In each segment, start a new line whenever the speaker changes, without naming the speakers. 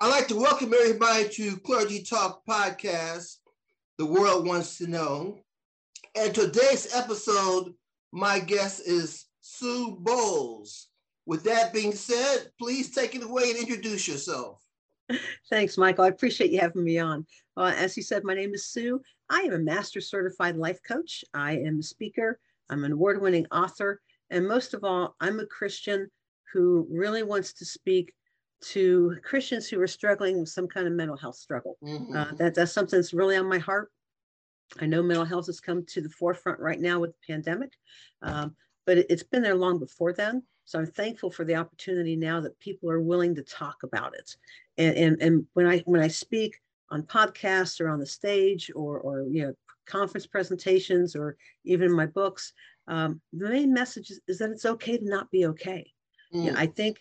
I'd like to welcome everybody to Clergy Talk Podcast. The world wants to know. And today's episode, my guest is Sue Bowles. With that being said, please take it away and introduce yourself.
Thanks, Michael. I appreciate you having me on. Uh, as you said, my name is Sue. I am a master certified life coach. I am a speaker. I'm an award winning author. And most of all, I'm a Christian who really wants to speak to Christians who are struggling with some kind of mental health struggle. Mm-hmm. Uh, that, that's something that's really on my heart. I know mental health has come to the forefront right now with the pandemic, um, but it, has been there long before then. So I'm thankful for the opportunity now that people are willing to talk about it. And, and, and when I when I speak on podcasts or on the stage or, or you know conference presentations or even my books, um, the main message is, is, that it's okay to not be okay. Mm. I think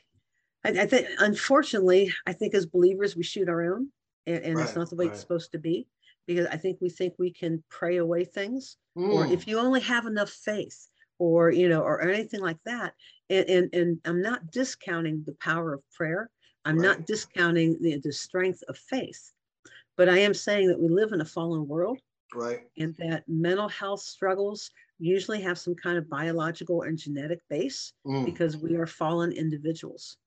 I, I think, unfortunately, I think as believers, we shoot our own, and, and right, it's not the way right. it's supposed to be. Because I think we think we can pray away things, mm. or if you only have enough faith, or you know, or, or anything like that. And, and and I'm not discounting the power of prayer. I'm right. not discounting the, the strength of faith, but I am saying that we live in a fallen world,
right?
And that mental health struggles usually have some kind of biological and genetic base mm. because we are fallen individuals.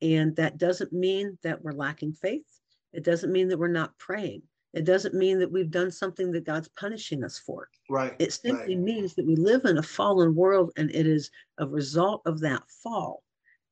And that doesn't mean that we're lacking faith. It doesn't mean that we're not praying. It doesn't mean that we've done something that God's punishing us for.
Right.
It simply
right.
means that we live in a fallen world and it is a result of that fall.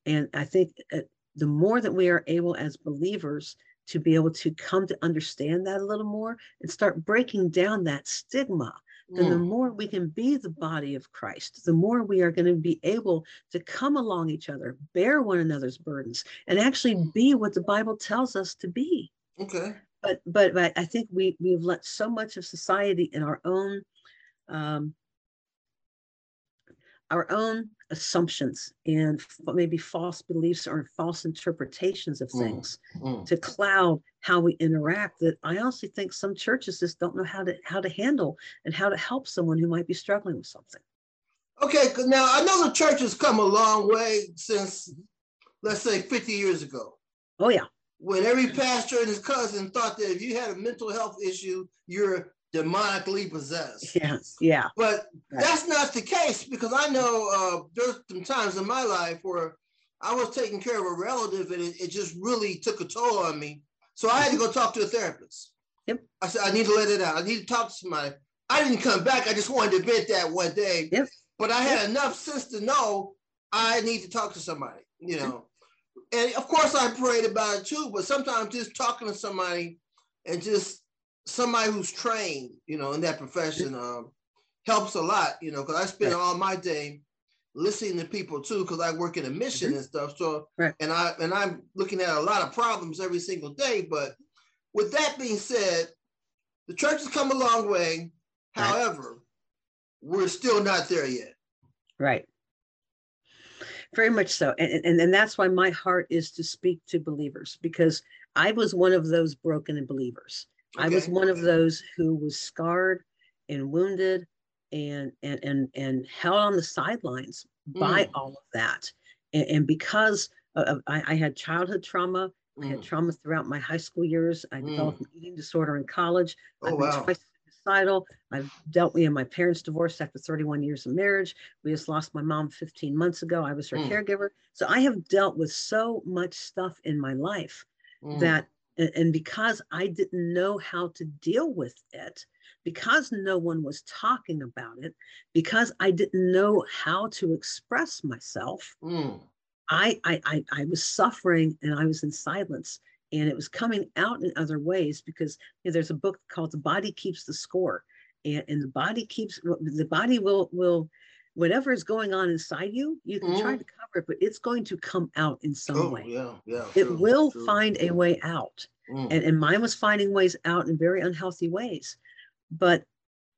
And I think uh, the more that we are able as believers to be able to come to understand that a little more and start breaking down that stigma then the mm. more we can be the body of Christ, the more we are going to be able to come along each other, bear one another's burdens, and actually mm. be what the Bible tells us to be.
Okay.
But but, but I think we we've let so much of society in our own um, our own assumptions and maybe false beliefs or false interpretations of mm, things mm, mm. to cloud how we interact that i honestly think some churches just don't know how to how to handle and how to help someone who might be struggling with something.
Okay now i know the church has come a long way since let's say 50 years ago.
Oh yeah.
When every pastor and his cousin thought that if you had a mental health issue you're demonically possessed.
Yes, yeah.
But right. that's not the case because I know uh, there's some times in my life where I was taking care of a relative and it, it, just really took a toll on me. So I had to go talk to a therapist.
Yep.
I said, I need to let it out. I need to talk to somebody. I didn't come back. I just wanted to vent that one day.
Yep.
But I had yep. enough sense to know I need to talk to somebody, you know. And of course I prayed about it too, but sometimes just talking to somebody and just somebody who's trained, you know, in that profession um, helps a lot, you know, because I spend right. all my day listening to people too, because I work in a mission mm-hmm. and stuff. So, right. and I and I'm looking at a lot of problems every single day. But with that being said, the church has come a long way. Right. However, we're still not there yet.
Right. Very much so. And, and, and that's why my heart is to speak to believers because I was one of those broken believers. Okay. I was one of those who was scarred and wounded and and and, and held on the sidelines by mm. all of that. And, and because of, I, I, had childhood trauma, mm. I had mm. trauma throughout my high school years. I mm. developed an eating disorder in college.
Oh, I've been wow. twice
suicidal. I've dealt with my parents divorced after 31 years of marriage. We just lost my mom 15 months ago. I was her mm. caregiver. So I have dealt with so much stuff in my life that and, and because I didn't know how to deal with it, because no one was talking about it, because I didn't know how to express myself, mm. I, I, I, I was suffering and I was in silence and it was coming out in other ways because you know, there's a book called the body keeps the score and, and the body keeps the body will will whatever is going on inside you, you can mm. try mm-hmm. to cover it, but it's going to come out in some
oh,
way.
Yeah, yeah.
It true, will true. find a way out. Mm. And, and mine was finding ways out in very unhealthy ways. But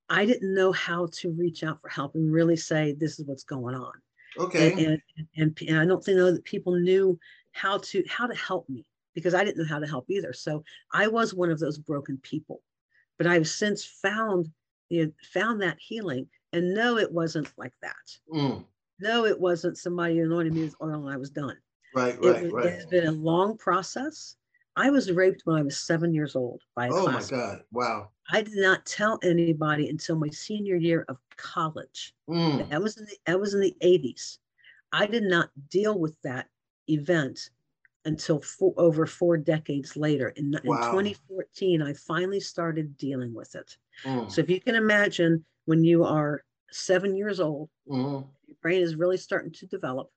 I didn't know how to reach out for help and really say, this is what's going on.
Okay.
And, and, and, and I don't think know that people knew how to how to help me because I didn't know how to help either. So I was one of those broken people. But I've since found you know, found that healing and no, it wasn't like that. Mm. No, it wasn't somebody anointed me with oil and I was done.
Right, right,
it,
right.
It has been a long process. I was raped when I was seven years old by a
Oh my. God. Wow.
I did not tell anybody until my senior year of college.
Mm.
That was in the that was in the 80s. I did not deal with that event until four, over four decades later. In, in 2014, I finally started dealing with it.
Mm.
So if you can imagine when you are seven years old,
Mhm.
your brain is really starting to develop,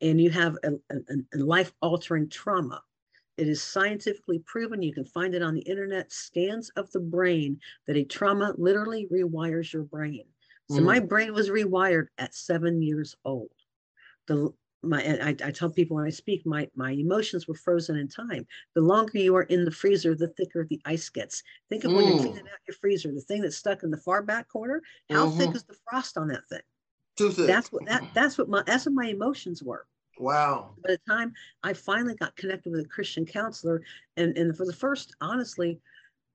and you have a, a, a life-altering trauma. It is scientifically proven. You can find it on the internet. Scans of the brain that a trauma literally rewires your brain. So
Mhm.
my brain was rewired at seven years old. The my and I, I tell people when I speak, my my emotions were frozen in time. The longer you are in the freezer, the thicker the ice gets. Think of when you're
Mm.
cleaning out your freezer, the thing that's stuck in the far back corner. How thick
Mhm.
is the frost on that thing?
Too thick.
That's what that that's what my that's what my emotions were.
Wow.
By the time I finally got connected with a Christian counselor, and and for the first honestly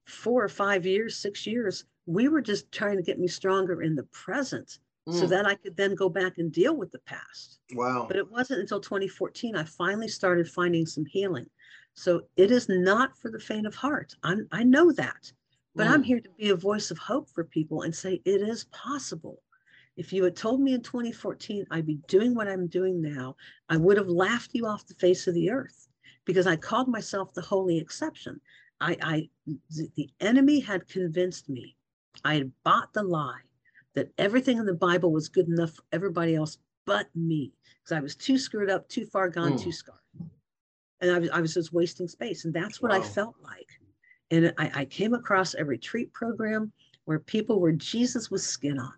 four or five years, six years, we were just trying to get me stronger in the present so
Mm.
that I could then go back and deal with the past.
Wow.
But it wasn't until 2014 I finally started finding some healing. So it is not for the faint of heart. I'm, I know that. But I'm
Mm.
here to be a voice of hope for people and say it is possible. If you had told me in 2014 I'd be doing what I'm doing now, I would have laughed you off the face of the earth because I called myself the holy exception. I, I the enemy had convinced me. I had bought the lie that everything in the Bible was good enough for everybody else but me because I was too screwed up, too far gone,
Mm.
too scarred. And I was, I was just wasting space. And that's what I felt like. And I, I came across a retreat program where people were Jesus with skin on.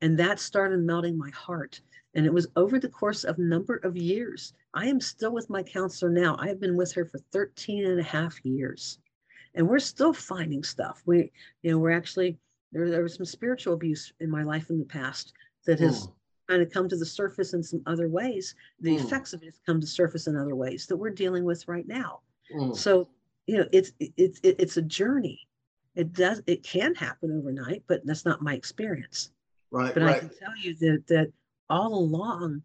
And that started melting my heart. And it was over the course of a number of years. I am still with my counselor now. I have been with her for 13 and a half years. And we're still finding stuff. We, you know, we're actually, there, there was some spiritual abuse in my life in the past that has
Mm.
kind of come to the surface in some other ways. The
Mm.
effects of it have come to surface in other ways that we're dealing with right now.
Mm.
So, you know, it's it's it, it's a journey. It does it can happen overnight, but that's not my experience.
Right.
But I can tell you that that all along,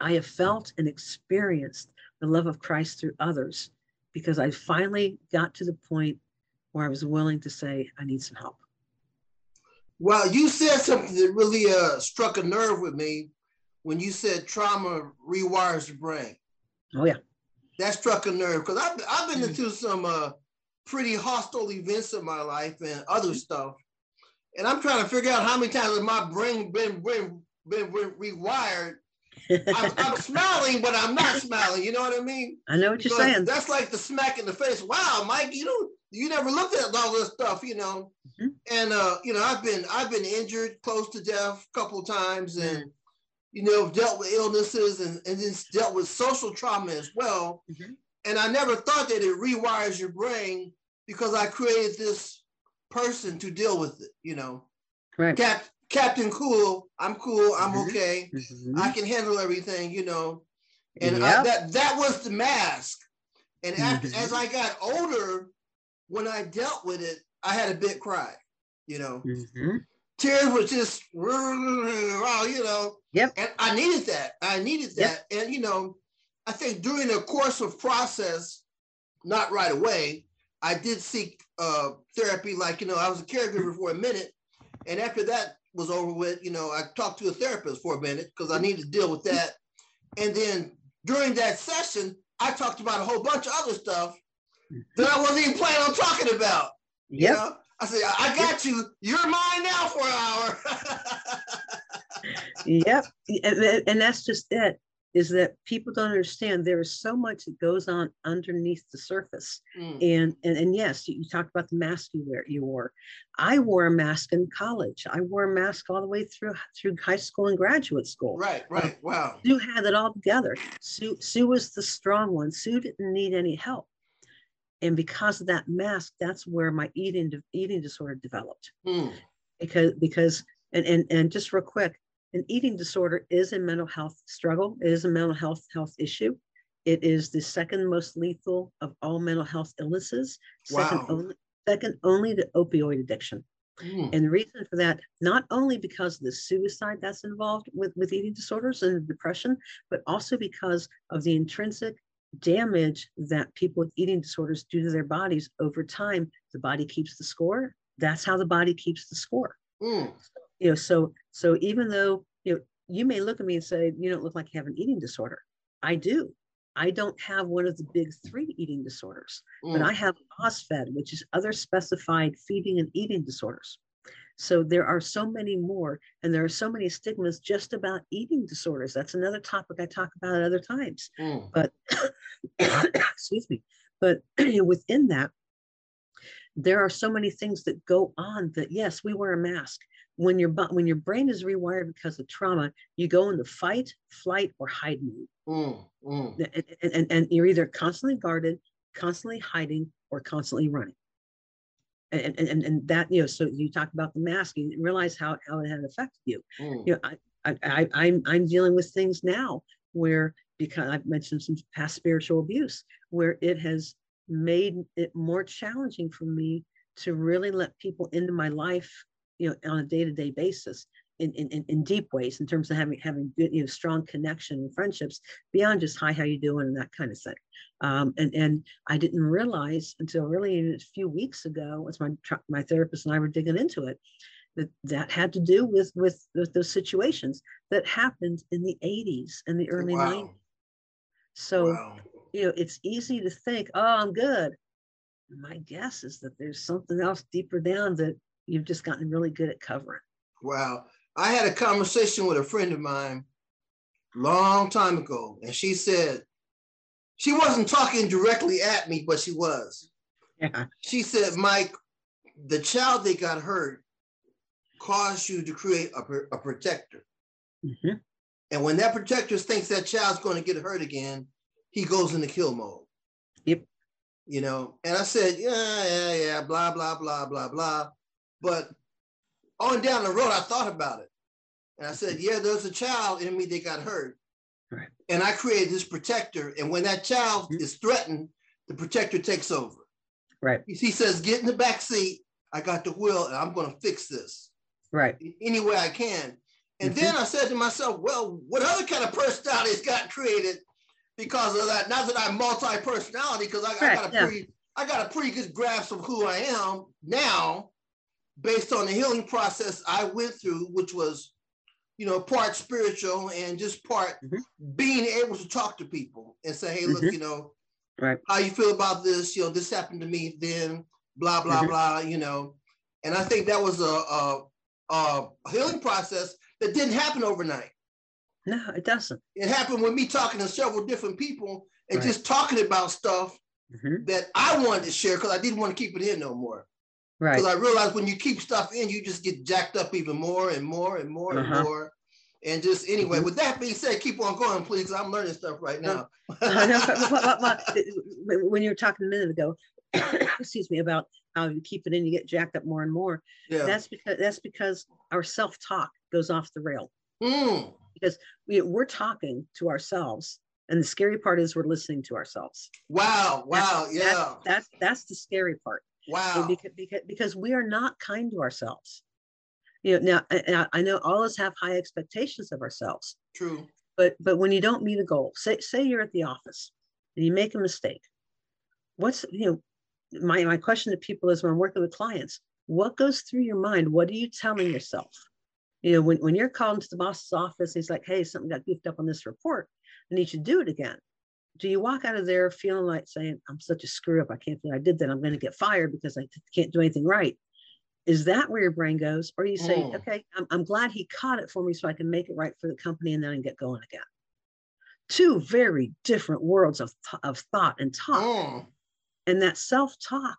I have felt and experienced the love of Christ through others because I finally got to the point where I was willing to say, I need some help.
Well, you said something that really uh, struck a nerve with me when you said trauma rewires the brain.
Oh yeah.
That struck a nerve because I've, I've been
Mm.
into some uh, pretty hostile events in my life and other
Mm-hmm.
stuff. And I'm trying to figure out how many times has my brain been, been, been, been rewired. I'm, I'm smiling, but I'm not smiling. You know what I mean?
I know what you're saying.
That's like the smack in the face. Wow, Mike, you know, you never looked at all this stuff, you know.
Mhm.
And uh, you know, I've been I've been injured close to death a couple of times,
Mm-hmm.
and you know, dealt with illnesses and and then dealt with social trauma as well.
Mhm.
And I never thought that it rewires your brain because I created this person to deal with it. You know,
Right.
Cap, Captain Cool. I'm cool. I'm
Mhm.
okay.
Mhm.
I can handle everything. You know and I, that that was the mask. And after,
Mhm.
as I got older, when I dealt with it, I had a big cry. You know,
Mhm.
tears were just, wow, you know.
Yep.
And I needed that. I needed that.
Yep.
And you know, I think during the course of process, not right away, I did seek uh, therapy. Like you know, I was a caregiver for a minute, and after that was over with, you know, I talked to a therapist for a minute because I needed to deal with that. And then during that session, I talked about a whole bunch of other stuff that I wasn't even planning on talking about. You know? I said, I I got you. You're mine now for an hour.
Yep. And, and that's just it is that people don't understand there is so much that goes on underneath the surface.
Mm,
And and, and yes, you, you talked about the mask you wear you wore. I wore a mask in college. I wore a mask all the way through through high school and graduate school.
right, right. Wow.
Sue had it all together. Sue, Sue was the strong one. Sue didn't need any help. And because of that mask, that's where my eating eating disorder developed.
Mm,
Because because and and and just real quick, an eating disorder is a mental health struggle. It is a mental health health issue. It is the second most lethal of all mental health illnesses. Second only second only to opioid addiction.
mm,
And the reason for that, not only because of the suicide that's involved with, with eating disorders and depression, but also because of the intrinsic damage that people with eating disorders do to their bodies over time. The body keeps the score. That's how the body keeps the score. Mm. You know, so so even though you know you may look at me and say you don't look like you have an eating disorder, I do. I don't have one of the big three eating disorders, mm. but I have OSFED, which is other specified feeding and eating disorders. So there are so many more, and there are so many stigmas just about eating disorders. That's another topic I talk about at other times. Mm. But excuse me, but within that, there are so many things that go on that yes, we wear a mask. When your when your brain is rewired because of trauma, you go into fight, flight, or hide mode. Mm, mm. And, and, and you're either constantly guarded, constantly hiding, or constantly running and, and, and that, you know, so you talk about the masking and realize how, how it had affected you. Mm. You know, I, I, I, I'm, I'm dealing with things now where, because I've mentioned some past spiritual abuse, where it has made it more challenging for me to really let people into my life, you know, on a day-to-day basis in, in, in deep ways in terms of having having good, you know, strong connection and friendships beyond just hi, how you doing and that kind of thing. Um, and and I didn't realize until really a few weeks ago, as my my therapist and I were digging into it, that that had to do with with, with those situations that happened in the 80s and the early wow. 90s. So wow. you know, it's easy to think, oh, I'm good. My guess is that there's something else deeper down that you've just gotten really good at covering.
Wow. I had a conversation with a friend of mine long time ago, and she said, she wasn't talking directly at me, but she was. Yeah. She said, Mike, the child that got hurt caused you to create a, a protector. Mm-hmm. And when that protector thinks that child's going to get hurt again, he goes into kill mode.
Yep.
You know, and I said, yeah, yeah, yeah, blah, blah, blah, blah, blah. But on down the road, I thought about it. And I said, yeah, there's a child in me that got hurt. Right. And I created this protector. And when that child mm-hmm. is threatened, the protector takes over.
Right.
He says, get in the back seat. I got the wheel and I'm going to fix this.
Right.
Any way I can. And mm-hmm. then I said to myself, well, what other kind of personality has got created because of that? Not that I'm multi-personality, because I, right. I, got a yeah. pretty I got a pretty good grasp of who I am now based on the healing process I went through, which was, you know, part spiritual and just part mm-hmm. being able to talk to people and say, hey, look, mm-hmm. you know,
right.
how you feel about this? You know, this happened to me then, blah, blah, mm-hmm. blah, you know. And I think that was a, a, a healing process that didn't happen overnight.
No, it doesn't.
It happened with me talking to several different people and right. just talking about stuff mm-hmm. that I wanted to share because I didn't want to keep it in no more. Right. Because I realized when you keep stuff in, you just get jacked up even more and more and more uh-huh. and more. And just anyway, mm-hmm. with that being said, keep on going, please. I'm learning stuff right now.
when you were talking a minute ago, excuse me, about how you keep it in, you get jacked up more and more. Yeah. That's because that's because our self-talk goes off the rail. Mm. Because we, we're talking to ourselves and the scary part is we're listening to ourselves.
Wow! Wow!
That's,
yeah.
That's, that's that's the scary part.
Wow.
Because, because, because we are not kind to ourselves. You know, now I know all of us have high expectations of ourselves.
True.
But but when you don't meet a goal, say say you're at the office and you make a mistake, what's you know, my my question to people is when I'm working with clients, what goes through your mind? What are you telling yourself? You know, when, when you're called into the boss's office, he's like, hey, something got goofed up on this report. I need you to do it again do you walk out of there feeling like saying, I'm such a screw up, I can't believe I did that, I'm going to get fired because I can't do anything right? Is that where your brain goes? Or you say, mm. okay, I'm, I'm glad he caught it for me so I can make it right for the company and then I can get going again. Two very different worlds of, of thought and talk. Mm. And that self talk,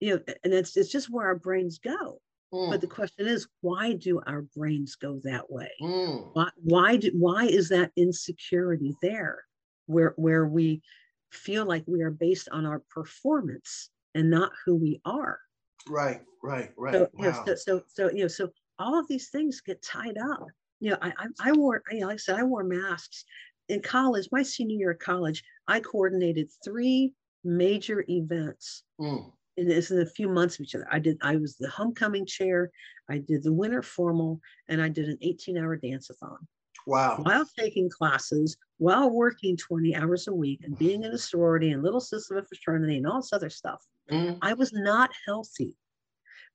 you know, and it's, it's just where our brains go. Mm. But the question is, why do our brains go that way? Mm. Why, why, do, why is that insecurity there? Where where we feel like we are based on our performance and not who we are.
Right, right, right.
So, wow. you know, so, so, so, you know, so all of these things get tied up. You know, I, I, I wore, you know, like I said, I wore masks in college. My senior year of college, I coordinated three major events. Mm. And it's in a few months of each other. I did. I was the homecoming chair. I did the winter formal, and I did an 18-hour dance-a-thon.
Wow.
While taking classes, while working 20 hours a week and being in a sorority and little sister of a fraternity and all this other stuff, mm. I was not healthy.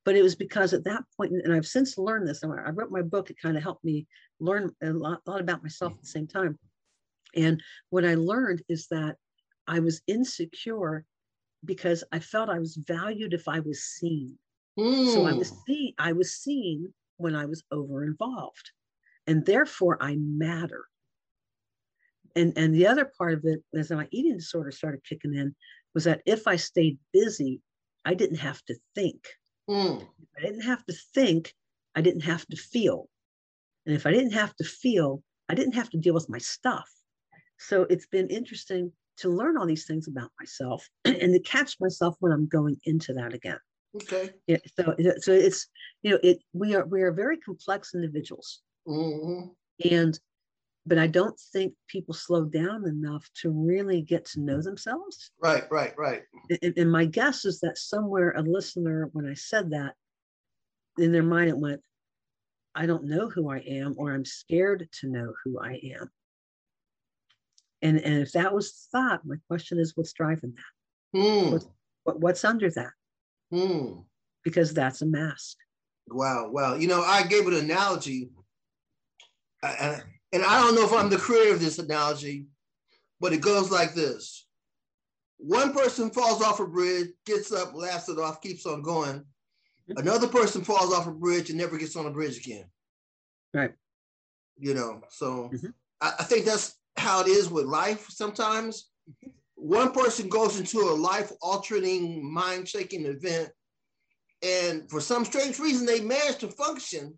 But it was because at that point, and I've since learned this, and I wrote my book, it kind of helped me learn a lot, a lot about myself at the same time. And what I learned is that I was insecure because I felt I was valued if I was seen. Mm. So I was hmm. seen, I was seen when I was over involved. And therefore I matter. And and the other part of it as my eating disorder started kicking in was that if I stayed busy, I didn't have to think. Mm. I didn't have to think, I didn't have to feel. And if I didn't have to feel, I didn't have to deal with my stuff. So it's been interesting to learn all these things about myself and to catch myself when I'm going into that again.
Okay.
Yeah. So, so it's you know it we are we are very complex individuals, mm-hmm. and but I don't think people slow down enough to really get to know themselves.
Right. Right. Right.
And, and my guess is that somewhere a listener, when I said that, in their mind it went, I don't know who I am, or I'm scared to know who I am. And, and if that was thought, my question is what's driving that? Mm. What's, what, what's under that? Mm. Because that's a mask.
Wow, wow. You know, I gave an analogy, and I don't know if I'm the creator of this analogy, but it goes like this one person falls off a bridge, gets up, laughs it off, keeps on going. Mm-hmm. Another person falls off a bridge and never gets on a bridge again.
Right.
You know, so mm-hmm. I, I, think that's how it is with life sometimes. One person goes into a life altering, mind shaking event, and for some strange reason, they manage to function.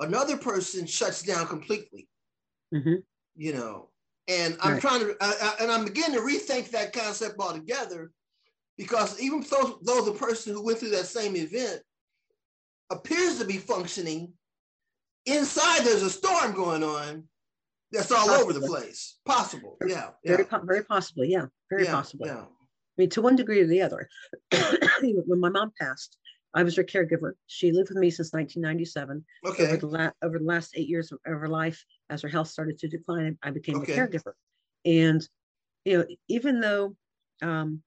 Another person shuts down completely. Mm-hmm. You know, and I'm right. trying to, uh, and I'm beginning to rethink that concept altogether because even though, though the person who went through that same event appears to be functioning, inside there's a storm going on that's all possibly. over the place. Possible. Yeah.
Very,
yeah.
very possibly. Yeah. Very
yeah,
possibly.
Yeah.
I mean, to one degree or the other. when my mom passed, I was her caregiver. She lived with me since 1997.
Okay.
Over the, la- over the last eight years of, her life, as her health started to decline, I became okay. a caregiver. And, you know, even though, um,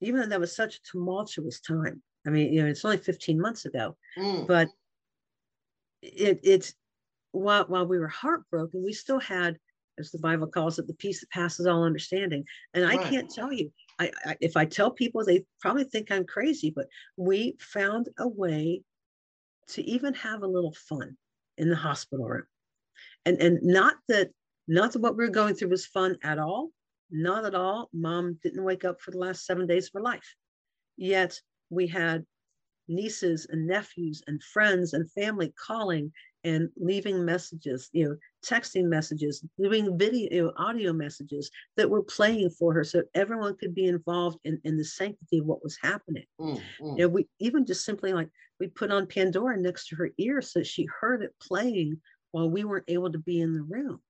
even though that was such a tumultuous time, I mean, you know, it's only 15 months ago, mm. but it, it's, while, while we were heartbroken, we still had, as the Bible calls it, the peace that passes all understanding. And I can't tell you, I, I, if I tell people, they probably think I'm crazy, but we found a way to even have a little fun in the hospital room. And, and not that not that what we were going through was fun at all, not at all. Mom didn't wake up for the last seven days of her life. Yet we had nieces and nephews and friends and family calling and leaving messages, you know, texting messages, doing video, you know, audio messages that were playing for her so everyone could be involved in, in the sanctity of what was happening. Mm, mm. You know, we even just simply like we put on Pandora next to her ear so she heard it playing while we weren't able to be in the room.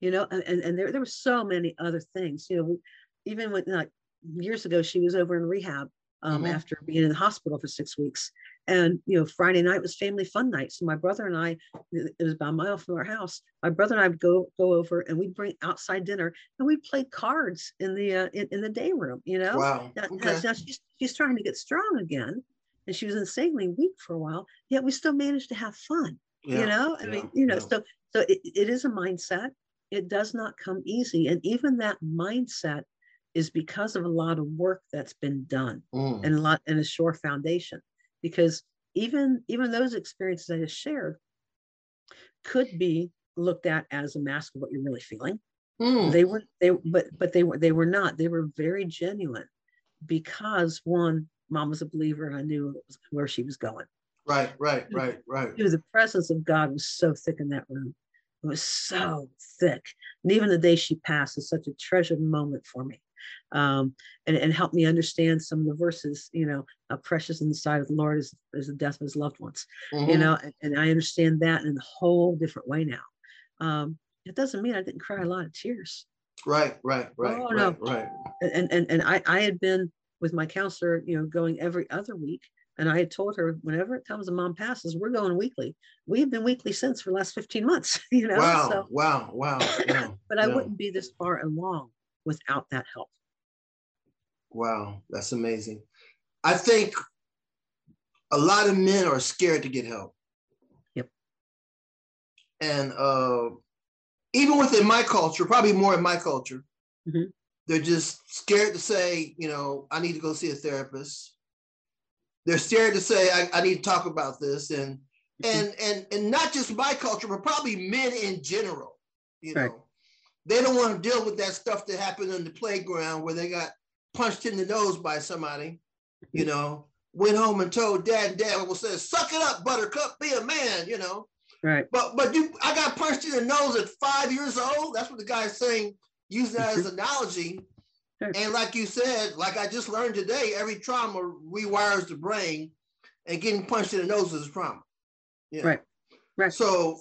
You know, and, and, and there, there were so many other things, you know, even when like years ago, she was over in rehab um, mm-hmm. after being in the hospital for six weeks. And you know, Friday night was family fun night. So my brother and I, it was about a mile from our house. My brother and I would go go over and we'd bring outside dinner and we'd play cards in the uh, in, in the day room. You know,
wow.
Now, okay. now she's she's trying to get strong again, and she was insanely weak for a while. Yet we still managed to have fun. Yeah. You know, I yeah. mean, you know, yeah. so so it, it is a mindset. It does not come easy, and even that mindset is because of a lot of work that's been done mm. and a lot and a sure foundation because even even those experiences i just shared could be looked at as a mask of what you're really feeling. Mm. they were they but but they were they were not. They were very genuine because one mom was a believer and i knew where she was going.
Right right right right.
the presence of god was so thick in that room. It was so thick. And even the day she passed is such a treasured moment for me um, and, and help me understand some of the verses, you know, precious in the sight of the Lord is, is the death of his loved ones, mm-hmm. you know, and, and, I understand that in a whole different way now. Um, it doesn't mean I didn't cry a lot of tears.
Right, right, right, oh, right, no. right.
And, and, and I, I had been with my counselor, you know, going every other week And I had told her, whenever it comes and mom passes, we're going weekly. We've been weekly since for the last 15 months, you know?
Wow,
so,
wow, wow. Yeah,
but I wouldn't be this far along without that help.
Wow, that's amazing. I think a lot of men are scared to get help.
Yep.
And uh, even within my culture, probably more in my culture,
Mhm.
they're just scared to say, you know, I need to go see a therapist. They're scared to say, I, I need to talk about this. And and and and not just my culture, but probably men in general. You know,
Right.
They don't want to deal with that stuff that happened on the playground where they got punched in the nose by somebody. You mm-hmm. know, went home and told dad, and dad will say, "Suck it up, Buttercup, be a man." You know,
Right.
but but you, I got punched in the nose at five years old. That's what the guy's saying, use that as an analogy. And like you said, like I just learned today, every trauma rewires the brain, and getting punched in the nose is a trauma. Yeah.
Right. Right.
So,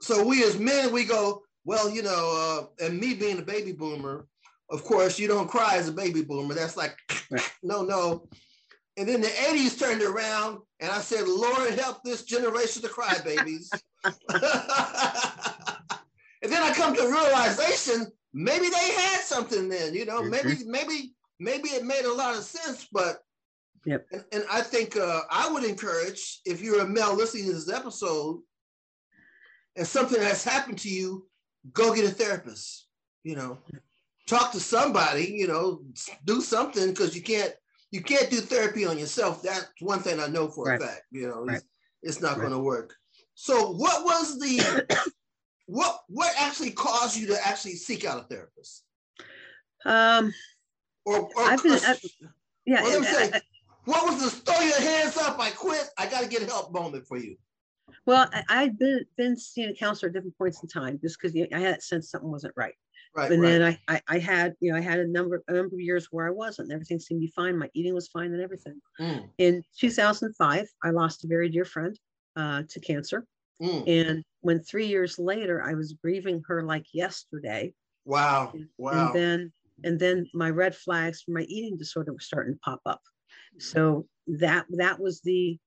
so we as men, we go, well, you know, uh, and me being a baby boomer, of course, you don't cry as a baby boomer. That's like, no, no. And then the 80s turned around and I said, Lord, help this generation of crybabies. and then I come to realization, maybe they had something then, you know, maybe, maybe, maybe it made a lot of sense, but
Yep.
and, and I think uh, I would encourage if you're a male listening to this episode and something has happened to you, go get a therapist. You know, talk to somebody. You know, do something because you can't you can't do therapy on yourself. That's one thing I know for
Right.
a fact. You know,
Right.
it's, it's not
Right.
going to work. So, what was the what what actually caused you to actually seek out a therapist?
Um,
Or, or,
I've been-
or-
I- yeah.
Let me say,
I-
what was the throw your hands up? I quit. I got to get help moment for you.
Well, I, I'd been been seeing a counselor at different points in time just because I had that sense something wasn't right.
Right.
and
right.
then I, I I had you know I had a number a number of years where I wasn't. and Everything seemed to be fine. My eating was fine and everything.
Mm,
In 2005, I lost a very dear friend uh, to cancer,
mm.
and when three years later I was grieving her like yesterday,
Wow. Wow.
and then and then my red flags for my eating disorder were starting to pop up. So that that was the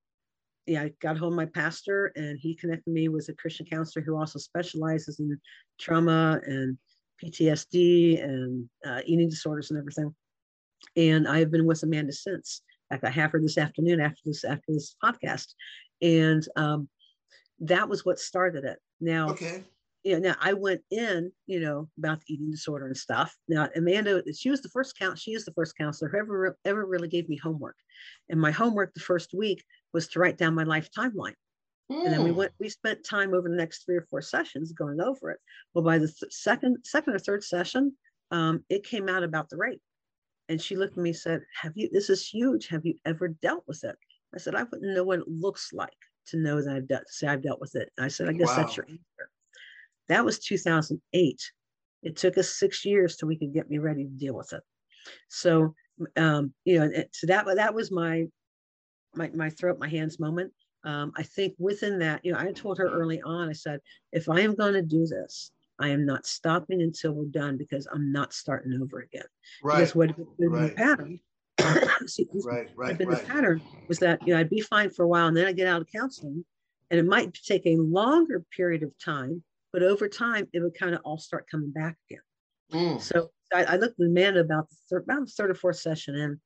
yeah, I got hold of my pastor and he connected me with a Christian counselor who also specializes in trauma and PTSD and uh, eating disorders and everything. And I've been with Amanda since. In fact, I have her this afternoon after this after this podcast, and um, that was what started it. Now,
okay.
You know, now I went in, you know, about the eating disorder and stuff. Now, Amanda, she was the first count. She is the first counselor who ever, ever really gave me homework. And my homework the first week was to write down my life timeline. And then we
Mm.
went, we spent time over the next three or four sessions going over it. Well, by the th- second, second or third session, um, it came out about the rape. And she looked at me and said, Have you, this is huge. Have you ever dealt with it? I said, I wouldn't know what it looks like to know that I've dealt, say I've dealt with it. And I said, I guess that's your answer. That was 2008. It took us six years till we could get me ready to deal with it. So, um, you know, so that that was my my my throat, my hands moment. Um, I think within that, you know, I told her early on. I said, if I am going to do this, I am not stopping until we're done because I'm not starting over again.
Right.
Because what had been the
right.
pattern, excuse me,
Right.
had
Right.
been the
Right.
pattern was that you know I'd be fine for a while and then I get out of counseling, and it might take a longer period of time, but over time it would kind of all start coming back again.
Mm.
So I, I looked at Amanda about the third, about the third or fourth session in,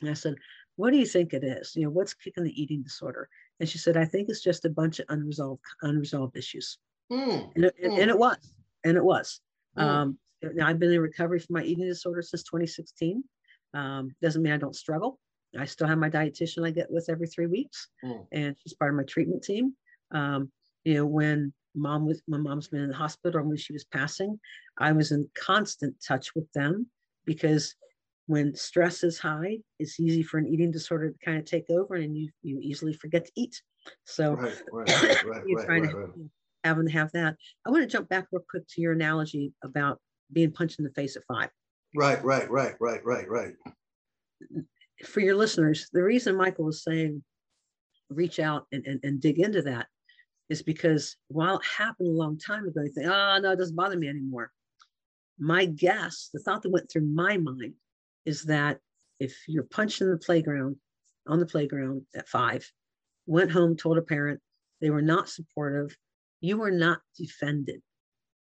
and I said, "What do you think it is? You know, what's kicking the eating disorder?" And she said, "I think it's just a bunch of unresolved unresolved issues."
Mm.
And it, and, and it was, and it was.
Mm.
Um, now I've been in recovery from my eating disorder since 2016. Um, doesn't mean I don't struggle. I still have my dietitian I get with every three weeks,
Mm.
and she's part of my treatment team. Um, you know, when mom was my mom's been in the hospital when she was passing, I was in constant touch with them because when stress is high, it's easy for an eating disorder to kind of take over, and you you easily forget to eat. So
Right. Right. Right. Right.
you're
Right.
trying
Right.
to to have that. I want to jump back real quick to your analogy about being punched in the face at five.
Right. Right. Right. Right. Right. Right.
For your listeners, the reason Michael was saying reach out and, and, and dig into that is because while it happened a long time ago, you think, oh, no, it doesn't bother me anymore. My guess, the thought that went through my mind is that if you're punched in the playground on the playground at five, went home, told a parent they were not supportive, you were not defended.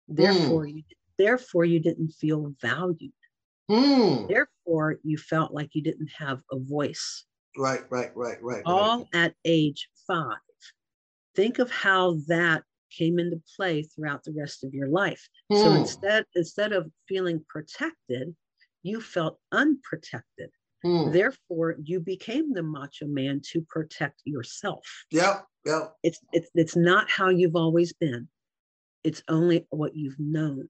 Therefore, mm. you therefore you didn't feel valued. Mm. Therefore, you felt like you didn't have a voice.
Right, right, right, right.
All
right.
at age five. Think of how that came into play throughout the rest of your life. Mm. So hmm. instead, instead of feeling protected, you felt unprotected. Mm. Therefore, you became the macho man to protect yourself.
Yeah, yeah.
It's it's it's not how you've always been. It's only what you've known.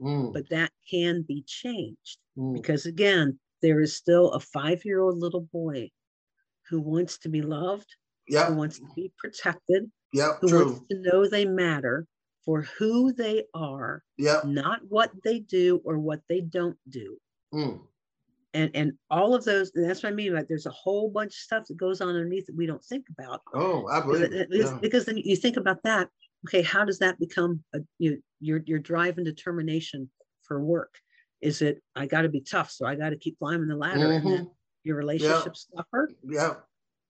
Mm. But that can be changed mm. because again, there is still a five-year-old little boy who wants to be loved,
yep.
who wants to be protected,
yep,
who
true.
wants to know they matter for who they are,
yep.
not what they do or what they don't do. Mm and and all of those that's what i mean like there's a whole bunch of stuff that goes on underneath that we don't think about
oh i believe
because, because,
yeah.
because then you think about that okay how does that become a, you your your drive and determination for work is it i got to be tough so i got to keep climbing the ladder mm-hmm. and then your relationships
yeah.
suffer
yeah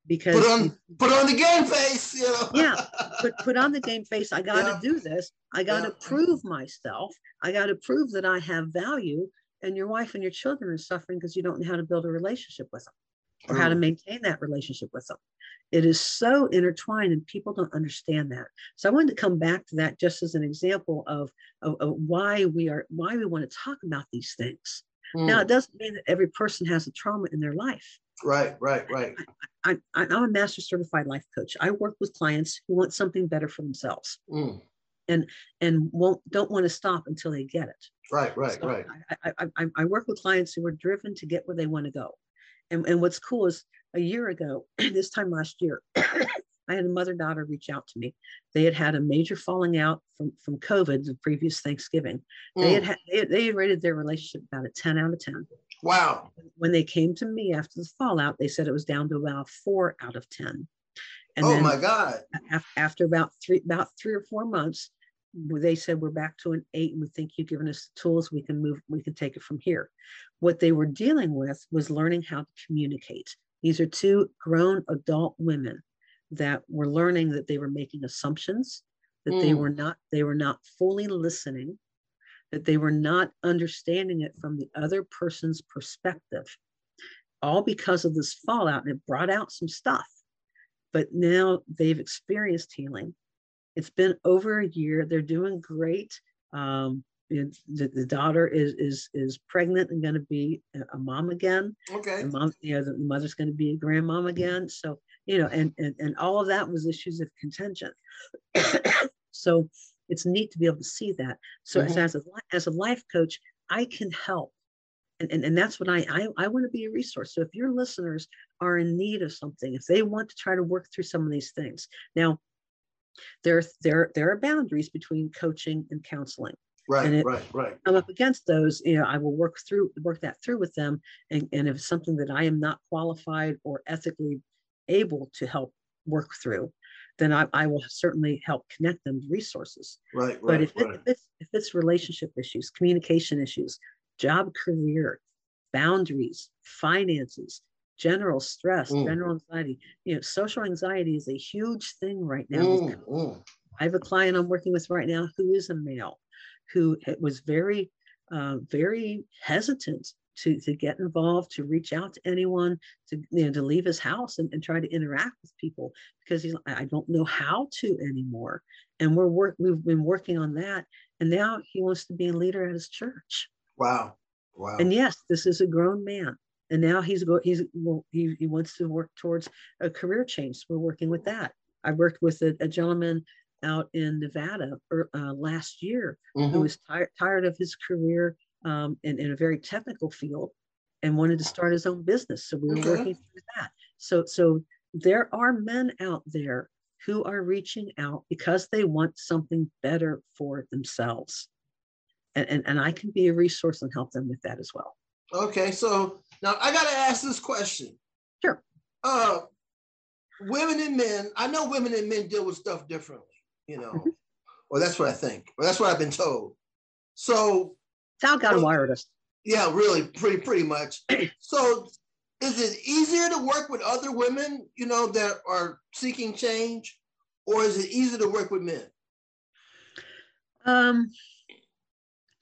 because
put on put on the game face you know
yeah put, put on the game face i got to yeah. do this i got to yeah. prove myself i got to prove that i have value and your wife and your children are suffering because you don't know how to build a relationship with them or how to mm. maintain that relationship with them. It is so intertwined and people don't understand that. So I wanted to come back to that just as an example of, of, of why we are why we want to talk about these things. Mm. Now it doesn't mean that every person has a trauma in their life.
Right, right, right.
I, I, am a master certified life coach. I work with clients who want something better for themselves. Mm and and won't don't want to stop until they get it.
Right, right,
so
right.
I, I, I, work with clients who are driven to get where they want to go. And, and what's cool is a year ago, this time last year, I had a mother daughter reach out to me. They had had a major falling out from, from COVID the previous Thanksgiving. Mm. They, had had, they, they had rated their relationship about a 10 out of 10.
Wow.
When they came to me after the fallout, they said it was down to about four out of 10.
And oh my God.
After about three, about three or four months, they said we're back to an eight and we think you've given us the tools we can move we can take it from here what they were dealing with was learning how to communicate these are two grown adult women that were learning that they were making assumptions that mm. they were not they were not fully listening that they were not understanding it from the other person's perspective all because of this fallout and it brought out some stuff but now they've experienced healing it's been over a year. They're doing great. Um, the, the, daughter is is is pregnant and going to be a mom again.
Okay.
The mom, you know, the mother's going to be a grandmom again. So you know, and and and all of that was issues of contention. so it's neat to be able to see that. So mm-hmm. as, as a as a life coach, I can help. And, and, and that's what I, I I want to be a resource. So if your listeners are in need of something, if they want to try to work through some of these things, now there, there, there are boundaries between coaching and counseling.
Right,
and
right, right.
I'm up against those. You know, I will work through work that through with them, and, and if it's something that I am not qualified or ethically able to help work through, then I, I will certainly help connect them to resources.
Right, right.
But if,
right.
It, if it's if it's relationship issues, communication issues, job career, boundaries, finances, general stress, mm. general anxiety. You know, social anxiety is a huge thing right now. Mm, mm. I have a client I'm working with right now who is a male, who was very, uh, very hesitant to to get involved, to reach out to anyone, to you know, to leave his house and, and try to interact with people because he's I don't know how to anymore. And we're work we've been working on that, and now he wants to be a leader at his church.
Wow. Wow.
And yes, this is a grown man and now he's go he's well, he, he wants to work towards a career change so we're working with that i worked with a, a gentleman out in nevada er, uh, last year mm-hmm. who was tired tired of his career um, in, in a very technical field and wanted to start his own business so we were okay. working through that so so there are men out there who are reaching out because they want something better for themselves and, and, and i can be a resource and help them with that as well
Okay, so now I got to ask this question.
Sure.
Uh, women and men, I know women and men deal with stuff differently, you know, mm-hmm. or that's what I think, or that's what I've been told. So,
wired us.
Yeah, really, pretty, pretty much. so, is it easier to work with other women, you know, that are seeking change, or is it easier to work with men?
Um,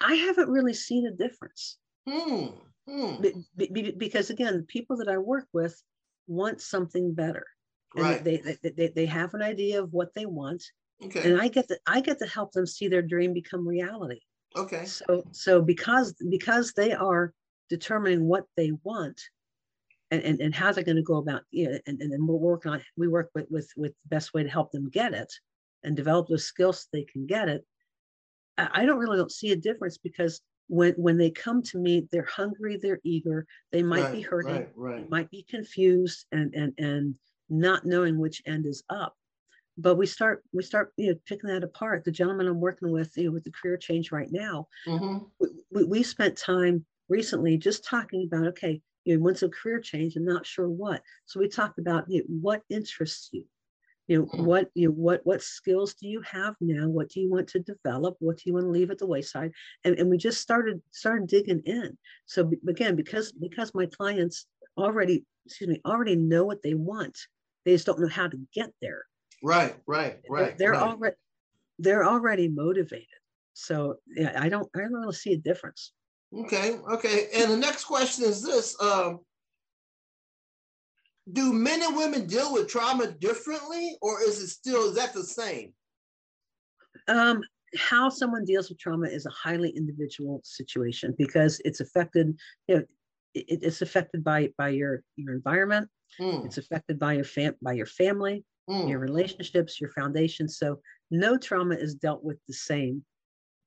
I haven't really seen a difference.
Hmm. hmm.
Be, be, because again, the people that I work with want something better. And
Right.
they, they, they, they have an idea of what they want.
Okay.
And I get to I get to help them see their dream become reality.
Okay.
So so because because they are determining what they want and, and, and how they're going to go about it, and, and then we're working on we work with, with with the best way to help them get it and develop those skills so they can get it. I, I don't really don't see a difference because when when they come to me, they're hungry, they're eager, they might be
Right,
hurting,
Right. Right.
might be confused and and and not knowing which end is up but we start we start you know picking that apart. The gentleman i'm working with you know with the career change right now
hmm
we, we, spent time recently just talking about okay you know once a career change and not sure what. So we talked about you know, what interests you. You know
Mhm.
what you know, what what skills do you have now? What do you want to develop? What do you want to leave at the wayside? And, and we just started started digging in. So again because because my clients already excuse me already know what they want they just don't know how to get there
Right. Right. Right.
they're
right.
already they're already motivated so yeah i don't i don't really see a difference
Okay, okay. And the next question is this: um, Do men and women deal with trauma differently, or is it still is that the same?
um, how someone deals with trauma is a highly individual situation because it's affected you know it, it's affected by by your your environment
Mm,
it's affected by your fam by your family
mm,
your relationships your foundation so no trauma is dealt with the same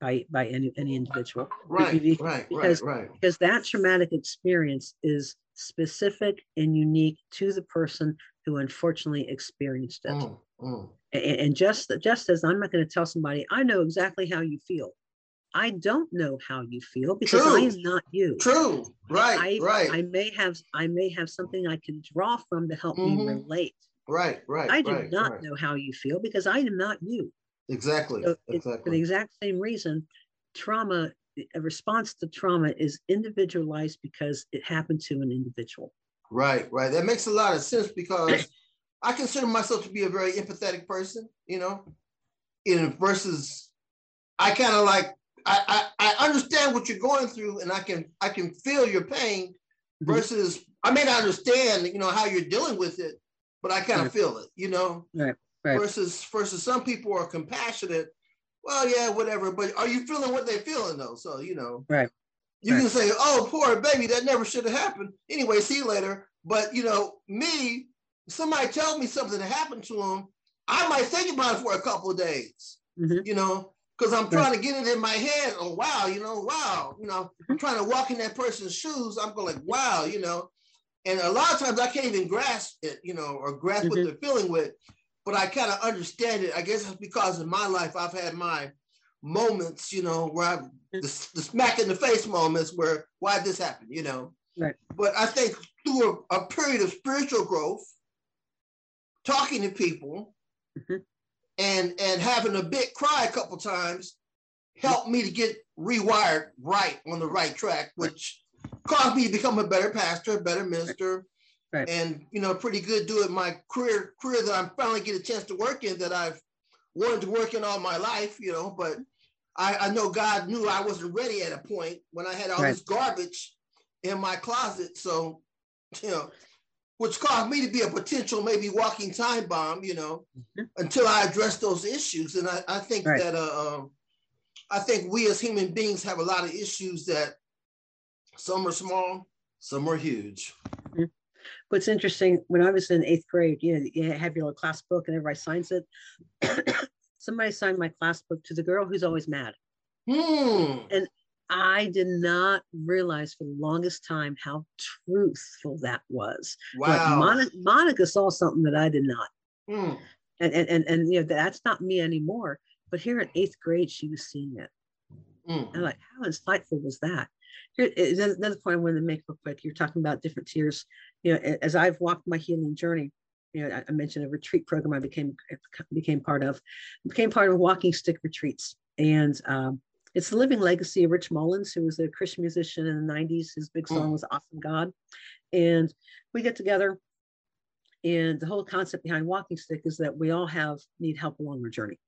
by by any any individual
right,
be-
right, right,
because-
right.
because that traumatic experience is specific and unique to the person who unfortunately experienced it
Mm, mm.
A- and, just just as i'm not going to tell somebody i know exactly how you feel i don't know how you feel because I am not you
True. Right.
I,
right.
I may have I may have something I can draw from to help me
Mhm.
relate.
Right. Right.
I do
right,
not
right.
know how you feel because I am not you.
Exactly.
So it- for the exact same reason, trauma, a response to trauma is individualized because it happened to an individual.
Right. Right. That makes a lot of sense because I consider myself to be a very empathetic person. You know, in versus I kind of like I, I I understand what you're going through and I can I can feel your pain
Mhm.
versus I may not understand you know how you're dealing with it, but I kind of
Right.
feel it. You know,
Right, right.
versus versus some people are compassionate. Well, yeah, whatever. But are you feeling what they're feeling though? So you know,
Right,
You
right.
can say, "Oh, poor baby, that never should have happened." Anyway, see you later. But you know, me, somebody tells me something that happened to them, I might think about it for a couple of days.
Mhm.
You know, because I'm trying to get it in my head. Oh, wow, you know, wow, you know, I'm trying to walk in that person's shoes. I'm going like, wow, you know, and a lot of times I can't even grasp it, you know, or grasp what
Mhm.
they're feeling with. But I kind of understand it. I guess it's because in my life I've had my moments, you know, where I've the, the smack in the face moments where why this happened, you know.
Right.
But I think through a, a period of spiritual growth, talking to people,
Mhm.
and and having a big cry a couple times helped me to get rewired right on the right track, which caused me to become a better pastor, a better minister,
Right.
and you know, pretty good doing my career career that I'm finally get a chance to work in that I've wanted to work in all my life, you know, but I, I know God knew I wasn't ready at a point when I had all
Right.
this garbage in my closet. So, you know, which caused me to be a potential maybe walking time bomb, you know,
Mhm.
until I address those issues. And I, I think
Right.
that uh, um, I think we as human beings have a lot of issues that some are small, some are huge.
What's interesting, when I was in eighth grade, you know, you have your little class book and everybody signs it. Somebody signed my class book to the girl who's always mad.
Hmm.
I did not realize for the longest time how truthful that was. Like,
Wow.
Monica, Monica saw something that I did not.
Hmm.
And, and, and, and, you know, that's not me anymore. But here in eighth grade, she was seeing it.
Hmm.
And I'm like, how insightful was that? Here, is another point I wanted to make real quick. You're talking about different tiers. You know, as I've walked my healing journey, you know, I, I mentioned a retreat program I became became part of, became part of walking stick retreats, and um, it's the living legacy of Rich Mullins, who was a Christian musician in the '90s. His big song
Mm.
was "Awesome God," And we get together, and the whole concept behind Walking Stick is that we all have need help along our journey.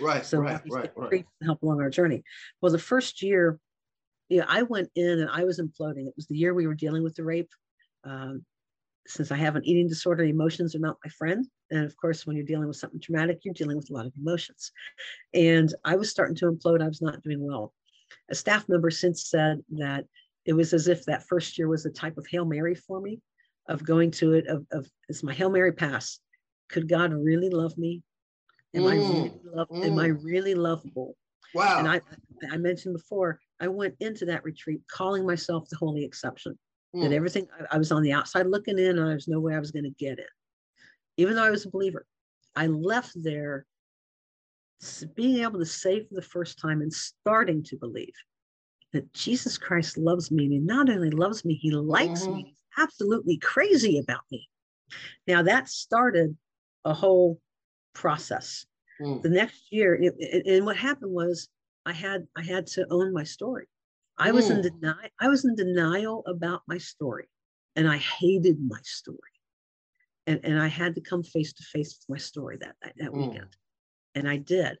Right,
So
right, right, right.
Help along our journey. Well, the first year, yeah, I went in and I was imploding. It was the year we were dealing with the rape. Um, since I have an eating disorder, emotions are not my friend. And of course, when you're dealing with something traumatic, you're dealing with a lot of emotions. And I was starting to implode. I was not doing well. A staff member since said that it was as if that first year was a type of Hail Mary for me, of going to it, of, of it's my Hail Mary pass. Could God really love me? Am I really
Mm,
love, am I
mm.
really lovable?
Wow.
And I I mentioned before, I went into that retreat calling myself the holy exception that
Mm.
everything I, I was on the outside looking in and there's no way I was going to get it. Even though I was a believer, I left there being able to say for the first time and starting to believe that Jesus Christ loves me. And he not only loves me, he likes
Mhm.
me. He's absolutely crazy about me. Now that started a whole process.
Mm.
The next year, it, it- and what happened was I had I had to own my story. I was in
Mm.
denial. I was in denial about my story, and I hated my story. And and I had to come face to face with my story that that, that
Mm.
weekend, and I did,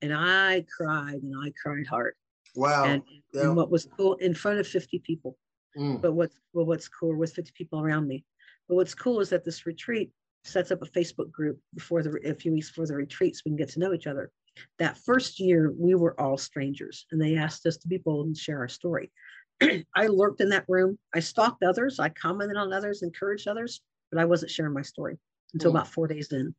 and I cried and I cried hard.
Wow.
And,
yeah.
and what was cool in front of fifty people.
Mm.
But what's well, what's cool with 50 people around me. But what's cool is that this retreat sets up a Facebook group before the a few weeks before the retreat so we can get to know each other. That first year, we were all strangers, and they asked us to be bold and share our story. I lurked in that room. I stalked others. I commented on others, encouraged others, but I wasn't sharing my story until
Mm.
about four days in.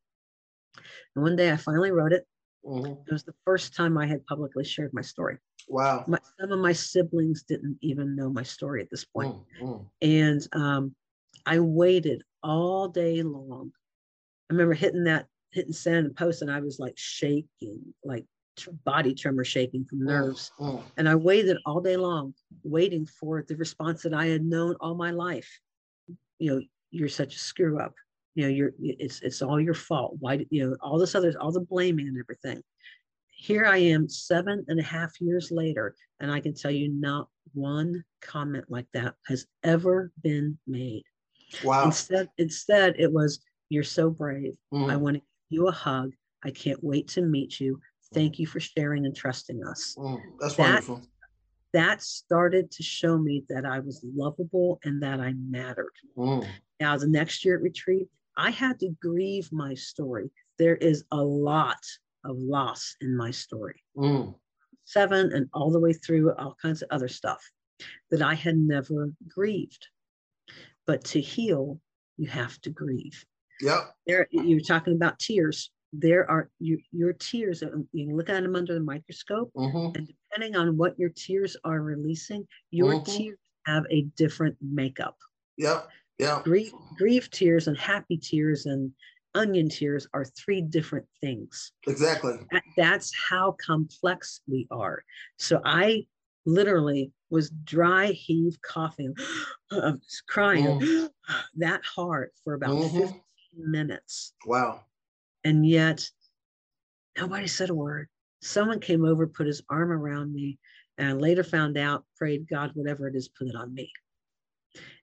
And one day, I finally wrote it.
Mhm.
It was the first time I had publicly shared my story.
Wow.
My, some of my siblings didn't even know my story at this point
Mm, mm.
and um, I waited all day long. I remember hitting that, hitting send and post, and I was like shaking, like body tremor shaking from nerves.
Mm.
And I waited all day long, waiting for the response that I had known all my life. You know, you're such a screw up. You know, you're it's it's all your fault. Why you know all this other all the blaming and everything? Here I am, seven and a half years later, and I can tell you not one comment like that has ever been made.
Wow.
Instead, instead it was, "You're so brave. I
Mm,
want to you a hug. I can't wait to meet you. Thank you for sharing and trusting us."
mm. That's
that-
wonderful.
That started to show me that I was lovable and that I mattered.
Mm.
Now, the next year at retreat, I had to grieve my story. There is a lot of loss in my story,
Mm.
seven and all the way through all kinds of other stuff that I had never grieved. But to heal, you have to grieve.
Yep.
There, you're talking about tears. There are your, your tears. uh, You can look at them under the microscope,
hmm
and depending on what your tears are releasing, your
Mhm.
tears have a different makeup.
Yep. Yep.
grief, grief tears and happy tears and onion tears are three different things.
Exactly.
That- That's how complex we are. So I literally was dry heave coughing, uh, crying that hard for about
Mhm.
15 minutes.
Wow.
And yet nobody said a word. Someone came over, put his arm around me, and I later found out, prayed God, whatever it is, put it on me.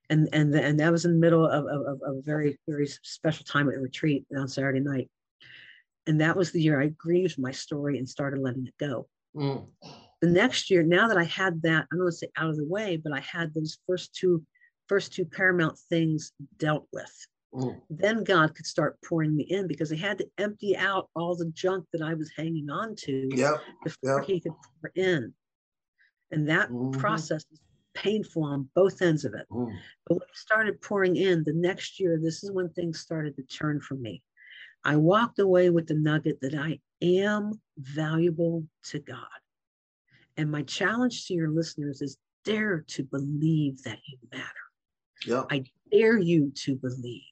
And and the, and that was in the middle of, of, of a very very special time at retreat on Saturday night. And that was the year I grieved my story and started letting it go.
Mm.
The next year, now that I had that, I don't want to say out of the way, but I had those first two first two paramount things dealt with
Mm.
then God could start pouring me in because he had to empty out all the junk that I was hanging on to
Yep.
before
Yep.
he could pour in. And that
Mhm.
process is painful on both ends of it.
Mm.
But when I started pouring in the next year, this is when things started to turn for me. I walked away with the nugget that I am valuable to God. And my challenge to your listeners is dare to believe that you matter
Yep.
I dare you to believe.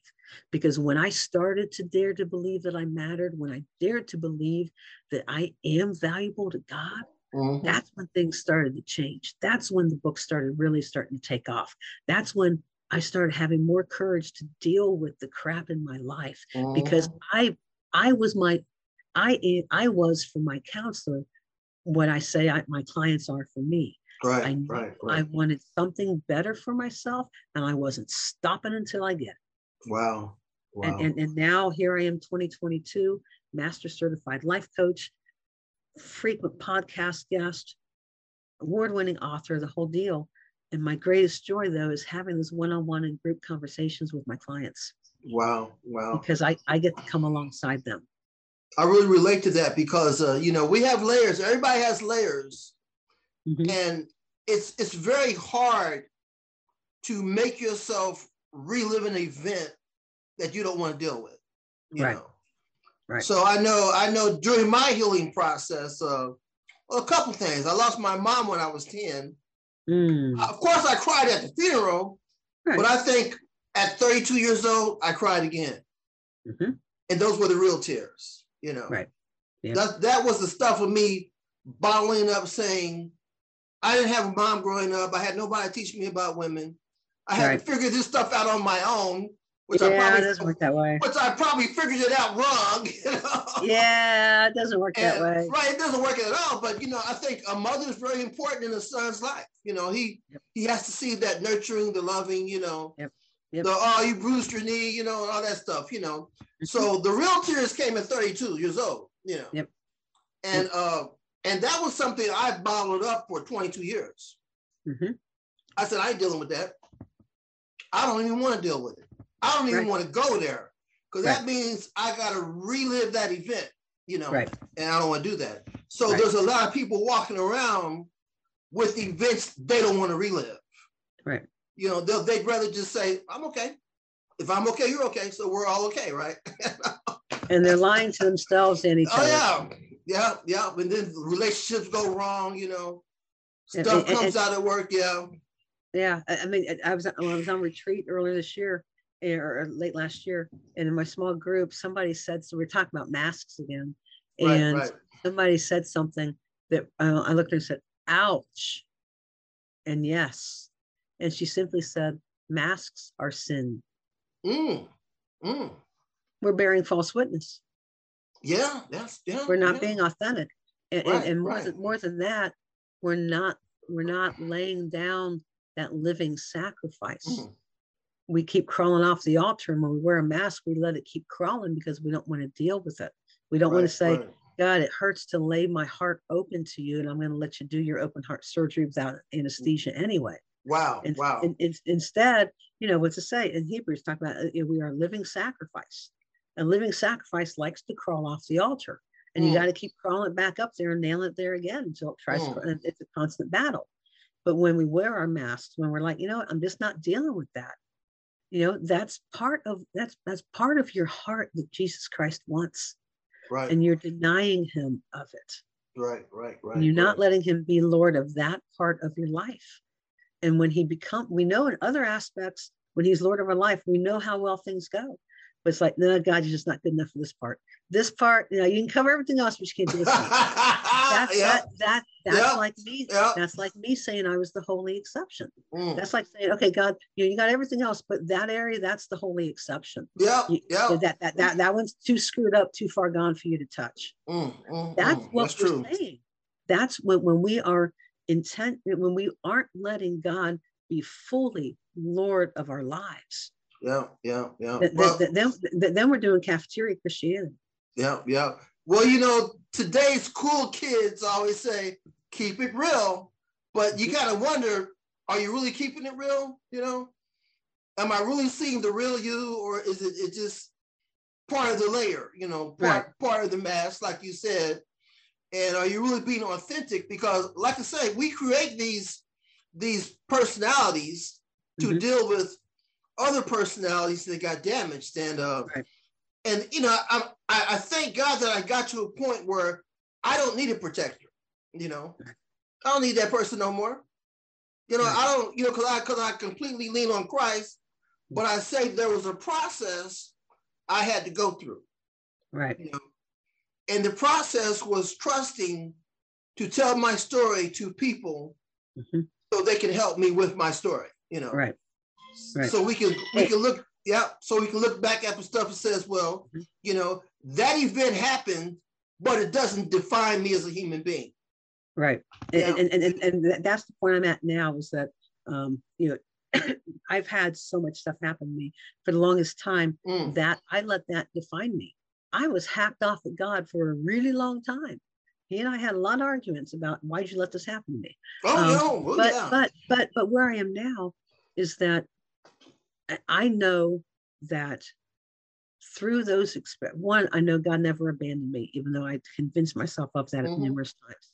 Because when I started to dare to believe that I mattered, when I dared to believe that I am valuable to God,
Mhm.
that's when things started to change. That's when the book started really starting to take off. That's when I started having more courage to deal with the crap in my life because
Mhm.
I I was my I I was for my counselor what I say I, my clients are for me.
Right,
I,
right,
I wanted something better for myself, and I wasn't stopping until I get it.
Wow. Wow.
And, and, and now here I am, 2022, master certified life coach, frequent podcast guest, award winning author, the whole deal. And my greatest joy, though, is having those one on one and group conversations with my clients
wow. Wow.
because I, I get to come alongside them.
I really relate to that because uh, you know we have layers. Everybody has layers,
Mhm.
and it's it's very hard to make yourself relive an event that you don't want to deal with. You
Right.
know.
Right.
So I know I know during my healing process, uh, well, a couple things. I lost my mom when I was ten.
Mm,
Of course, I cried at the funeral,
Right.
but I think at 32 years old, I cried again,
mhm.
and those were the real tears. You know.
Right. Yeah.
That that was the stuff of me bottling up, saying, I didn't have a mom growing up. I had nobody teach me about women. I had
Right.
to figure this stuff out on my own, which
yeah,
I
it
probably
doesn't work that way.
which I probably figured it out wrong. You know?
Yeah, it doesn't work that way.
Right, it doesn't work at all. But you know, I think a mother is very important in a son's life. You know, he
Yep.
he has to see that nurturing, the loving. You know,
Yep. Yep.
the oh you bruised your knee, you know, and all that stuff. You know,
Mhm.
so the real tears came at 32 years old. You know,
Yep.
and uh, and that was something I bottled up for 22 years.
Mhm.
I said I ain't dealing with that. I don't even want to deal with it. I don't even
Right.
want to go there because that means I got to relive that event. You know,
Right.
and I don't want to do that. So
Right.
there's a lot of people walking around with events they don't want to relive.
Right.
You know, they'd rather just say, I'm okay. If I'm okay, you're okay. So we're all okay, right?
And they're lying to themselves and each
oh,
other.
yeah. Yeah. Yeah. And then relationships go wrong, you know, stuff
and-
comes out at work. Yeah.
Yeah, I, I mean, I was when I was on retreat earlier this year eh, or late last year, and in my small group, somebody said so. We're talking about masks again, and
Right.
somebody said something that uh, I looked at and said, "Ouch," and yes, and she simply said, "Masks are sin.
Mm. Mm.
We're bearing false witness.
Yeah. That's, yeah.
We're not
yeah.
being authentic, and,
Right,
and, and more
right.
than more than that, we're not we're not laying down that living sacrifice."
Mm.
we keep crawling off the altar and when we wear a mask we let it keep crawling because we don't want to deal with it we don't want to say
right.
god it hurts to lay my heart open to you and i'm going to let you do your open heart surgery without anesthesia anyway
Wow.
and,
wow.
and, and instead you know what's to say in hebrews talk about uh, we are living sacrifice a living sacrifice likes to crawl off the altar and you
Mm.
got to keep crawling it back up there and nail it there again until it tries
Mm.
and it's a constant battle but when we wear our masks when we're like you know what i'm just not dealing with that you know that's part of that's that's part of your heart that jesus christ wants
right.
and you're denying him of it
right. Right. Right.
and you're not letting him be lord of that part of your life and when he become we know in other aspects when he's lord of our life we know how well things go but it's like no god you're just not good enough for this part this part you know you can cover everything else but you can't do this one. that's
yeah.
that that that's
Yeah.
like me
Yeah.
that's like me saying i was the holy exception
Mm.
that's like saying okay god you, know, you got everything else but that area that's the holy exception
Yeah.
you-
Yeah.
that, that that that one's too screwed up too far gone for you to touch
Mm, mm,
that's
mm.
what
That's
we're
true.
saying that's when, when we are intent when we aren't letting god be fully lord of our lives
Yeah. Yeah. Yeah.
th-
Well,
th- then, th- then we're doing cafeteria christianity
Yeah, yeah. Well, you know, today's cool kids always say, keep it real. But you gotta wonder, are you really keeping it real? You know? Am I really seeing the real you, or is it, it just part of the layer, you know, part, part of the mask, like you said? And are you really being authentic? Because like I say, we create these these personalities to
Mhm.
deal with other personalities that got damaged. And uh
Right.
and you know, I, I I thank God that I got to a point where I don't need a protector. You know, I don't need that person no more. You know, I don't. You know, because I because I completely lean on Christ. But I say there was a process I had to go through.
right
You know, and the process was trusting to tell my story to people
Mhm.
so they can help me with my story. You know,
right Right.
so we can we can look yeah so we can look back at the stuff and says well
Mhm.
you know that event happened but it doesn't define me as a human being
Right. And, and, and, and that's the point I'm at now is that, um, you know, I've had so much stuff happen to me for the longest time mm. that I let that define me. I was hacked off at God for a really long time. He and I had a lot of arguments about why'd you let this happen to me.
Oh um, no, well,
but
yeah.
but but but where I am now is that I know that through those exp- one, I know God never abandoned me, even though I convinced myself of that mm-hmm. numerous times.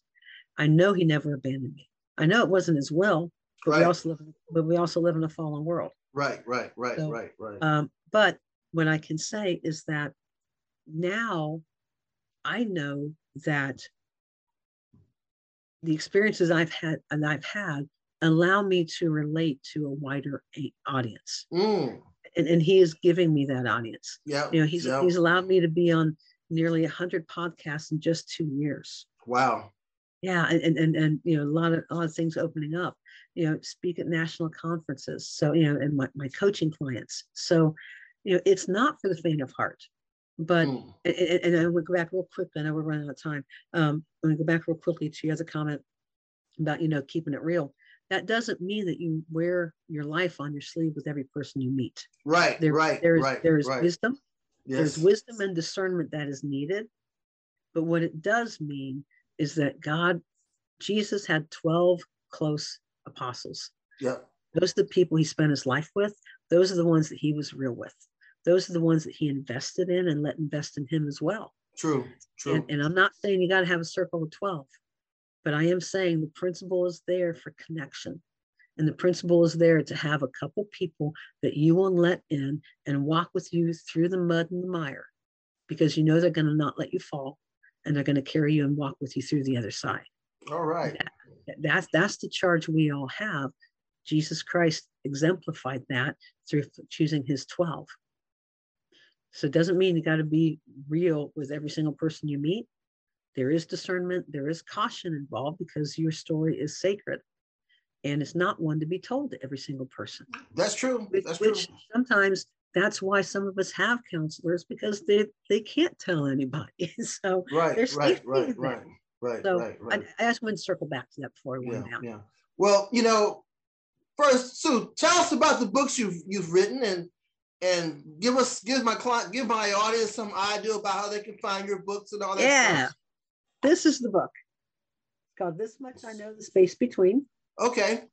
I know He never abandoned me. I know it wasn't His will, but right. we also live, but we also live in a fallen world.
Right, right, right, so, right, right.
Um, but what I can say is that now I know that the experiences I've had and I've had allow me to relate to a wider audience. Mm. And, and he is giving me that audience.
Yeah.
You know, he's
yeah.
he's allowed me to be on nearly 100 podcasts in just two years.
Wow.
Yeah, and, and and you know a lot of a lot of things opening up. You know, speak at national conferences. So you know, and my, my coaching clients. So, you know, it's not for the faint of heart. But mm. and, and I would go back real quick. I know we're running out of time. Um, I'm gonna go back real quickly to your other comment about you know keeping it real. That doesn't mean that you wear your life on your sleeve with every person you meet.
Right.
There,
right.
There's
right,
there's
right.
wisdom.
Yes.
There's wisdom and discernment that is needed. But what it does mean is that God, Jesus had 12 close apostles.
Yeah.
Those are the people he spent his life with. Those are the ones that he was real with those are the ones that he invested in and let invest in him as well.
True, true.
And, and I'm not saying you got to have a circle of 12, but I am saying the principle is there for connection. And the principle is there to have a couple people that you will let in and walk with you through the mud and the mire because you know they're going to not let you fall and they're going to carry you and walk with you through the other side.
All right.
That, that's, that's the charge we all have. Jesus Christ exemplified that through choosing his 12. So it doesn't mean you got to be real with every single person you meet. There is discernment, there is caution involved because your story is sacred. And it's not one to be told to every single person.
That's true. That's
which
true.
sometimes that's why some of us have counselors because they they can't tell anybody. so
right, right, right, right, right,
so
right, right.
I, I just want to circle back to that before I went
yeah,
out.
Yeah. Well, you know, first, Sue, tell us about the books you've you've written and and give us give my client give my audience some idea about how they can find your books and all that
yeah
stuff.
This is the book. It's called this much i know the space between.
Okay.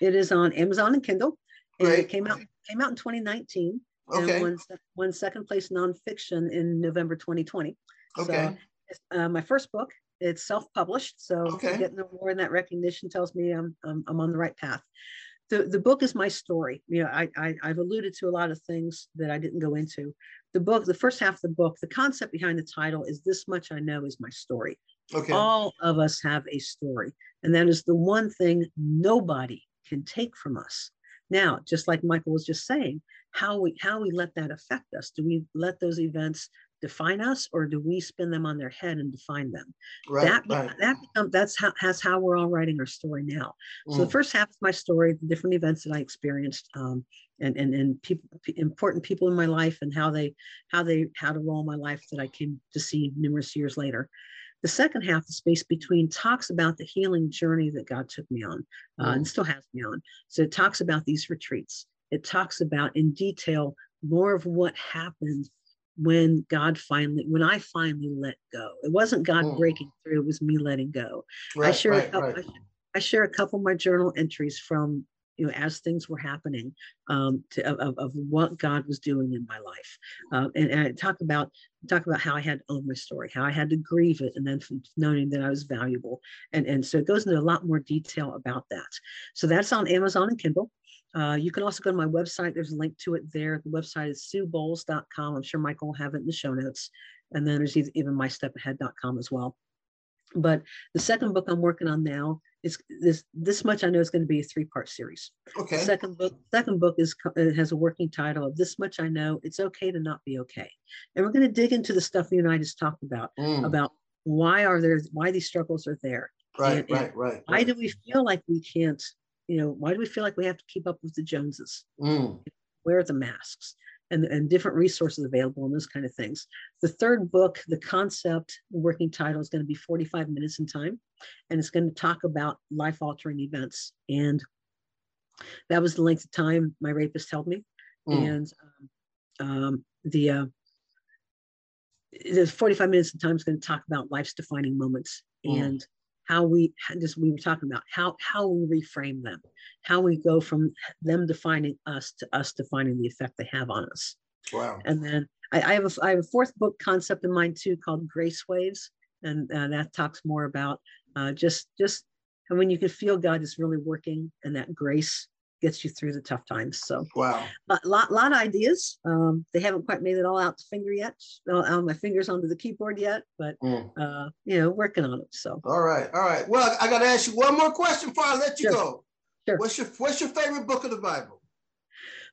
It is on amazon and kindle. And
Great.
it came out came out in 2019
okay.
and won, won second place nonfiction in november 2020
okay.
so, uh, my first book. It's self-published. So
okay.
getting the award and that recognition tells me I'm, I'm, I'm on the right path the, the book is my story. You know, I, I I've alluded to a lot of things that I didn't go into. The book, the first half of the book, the concept behind the title is this much I know is my story.
Okay.
All of us have a story, and that is the one thing nobody can take from us. Now, just like Michael was just saying, how we how we let that affect us? Do we let those events define us or do we spin them on their head and define them
right,
that
right.
that that's how that's how we're all writing our story now mm. so the
Mm.
first half of my story the different events that i experienced um, and and and people important people in my life and how they how they had a role in my life that i came to see numerous years later the second half the space between talks about the healing journey that god took me on uh,
Mm.
and still has me on so it talks about these retreats it talks about in detail more of what happened when God finally, when I finally let go. It wasn't God
Mm.
breaking through, it was me letting go. I
right,
share a
right,
couple,
right.
I, I share a couple of my journal entries from you know as things were happening um, to, of, of what God was doing in my life, uh, and, and I talk about talk about how I had to own my story, how I had to grieve it, and then from knowing that I was valuable, and and so it goes into a lot more detail about that. So that's on Amazon and Kindle. Uh, you can also go to my website. There's a link to it there. The website is suebowles.com. I'm sure Michael will have it in the show notes. And then there's even mystepahead.com as well. But the second book I'm working on now is this. This much I know is going to be a three-part series.
Okay.
The second book, second book is has a working title of "This Much I Know: It's Okay to Not Be Okay," and we're going to dig into the stuff you and I just talked about
Mm.
about why are there why these struggles are there.
Right,
and- and
right, right.
Why
right.
do we feel like we can't? You know, why do we feel like we have to keep up with the Joneses?
Mm.
wear the masks and, and different resources available and those kind of things. The third book, the concept, working title is going to be 45 minutes in time, and it's going to talk about life altering events. And that was the length of time my rapist held me. Mm. And um, um, the uh, the 45 minutes of time is going to talk about life's defining moments mm. and how we just we were talking about how how we reframe them how we go from them defining us to us defining the effect they have on us.
Wow.
And then i, I have a i have a fourth book concept in mind too called grace waves. And uh, that talks more about uh, just just and when you can feel god is really working and that grace gets you through the tough times. So
wow,
a lot, lot of ideas. Um, they haven't quite made it all out to finger yet, on my fingers onto the keyboard yet, but mm. uh, you know, working on it. So
all right, all right. Well, I got to ask you one more question before I let you sure. go. Sure. What's your What's your favorite book of the Bible?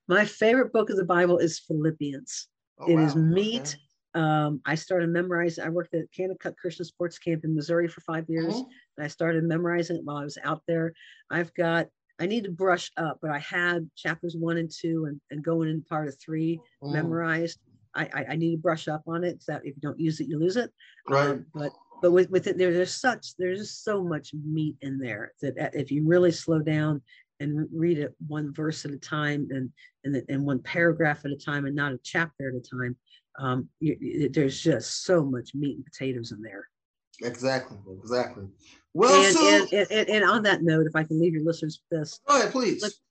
My favorite book of the Bible is Philippians. Oh, it wow. is meat. Okay. Um, I started memorizing. I worked at Kanakuk Christian Sports Camp in Missouri for five years. Mm-hmm. And I started memorizing it while I was out there. I've got I need to brush up, but I had chapters one and two and, and going into part of three mm. memorized. I, I, I, need to brush up on it. That if you don't use it, you lose it.
Right. Um,
but but with, with it, there, there's such there's just so much meat in there that if you really slow down and read it one verse at a time and and, and one paragraph at a time and not a chapter at a time, um, you, there's just so much meat and potatoes in there.
Exactly. Exactly. Well,
and,
so,
and, and, and, on that note, if I can leave your listeners with this.
Go ahead, please.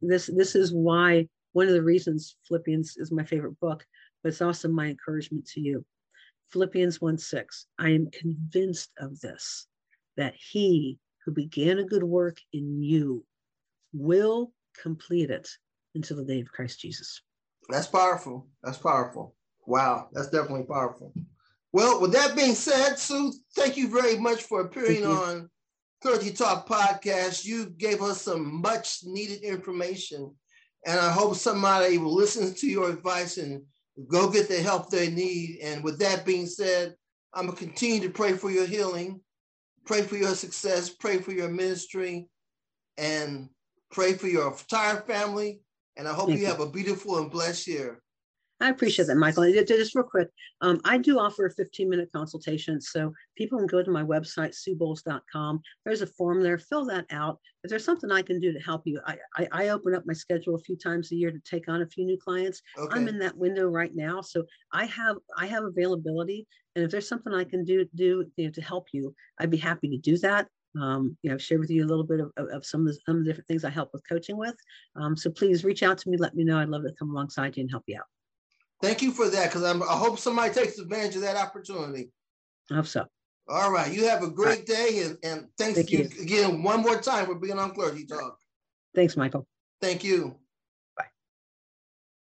This this is why one of the reasons Philippians is my favorite book, but it's also my encouragement to you. Philippians 1 6. I am convinced of this, that he who began a good work in you will complete it until the day of Christ Jesus.
That's powerful. That's powerful. Wow, that's definitely powerful. Well, with that being said, Sue, thank you very much for appearing on Clergy Talk podcast. You gave us some much needed information, and I hope somebody will listen to your advice and go get the help they need. And with that being said, I'm gonna continue to pray for your healing, pray for your success, pray for your ministry, and pray for your entire family. And I hope you have a beautiful and blessed year.
I appreciate that, Michael. Just real quick, um, I do offer a 15 minute consultation. So people can go to my website, suebowles.com. There's a form there, fill that out. If there's something I can do to help you, I, I, I open up my schedule a few times a year to take on a few new clients. Okay. I'm in that window right now. So I have I have availability. And if there's something I can do, do you know, to help you, I'd be happy to do that. Um, you know, share with you a little bit of, of, some, of the, some of the different things I help with coaching with. Um, so please reach out to me, let me know. I'd love to come alongside you and help you out.
Thank you for that, because I hope somebody takes advantage of that opportunity.
I hope so.
All right. You have a great day, and, and thanks Thank you. again one more time for being on Clergy Talk.
Thanks, Michael.
Thank you.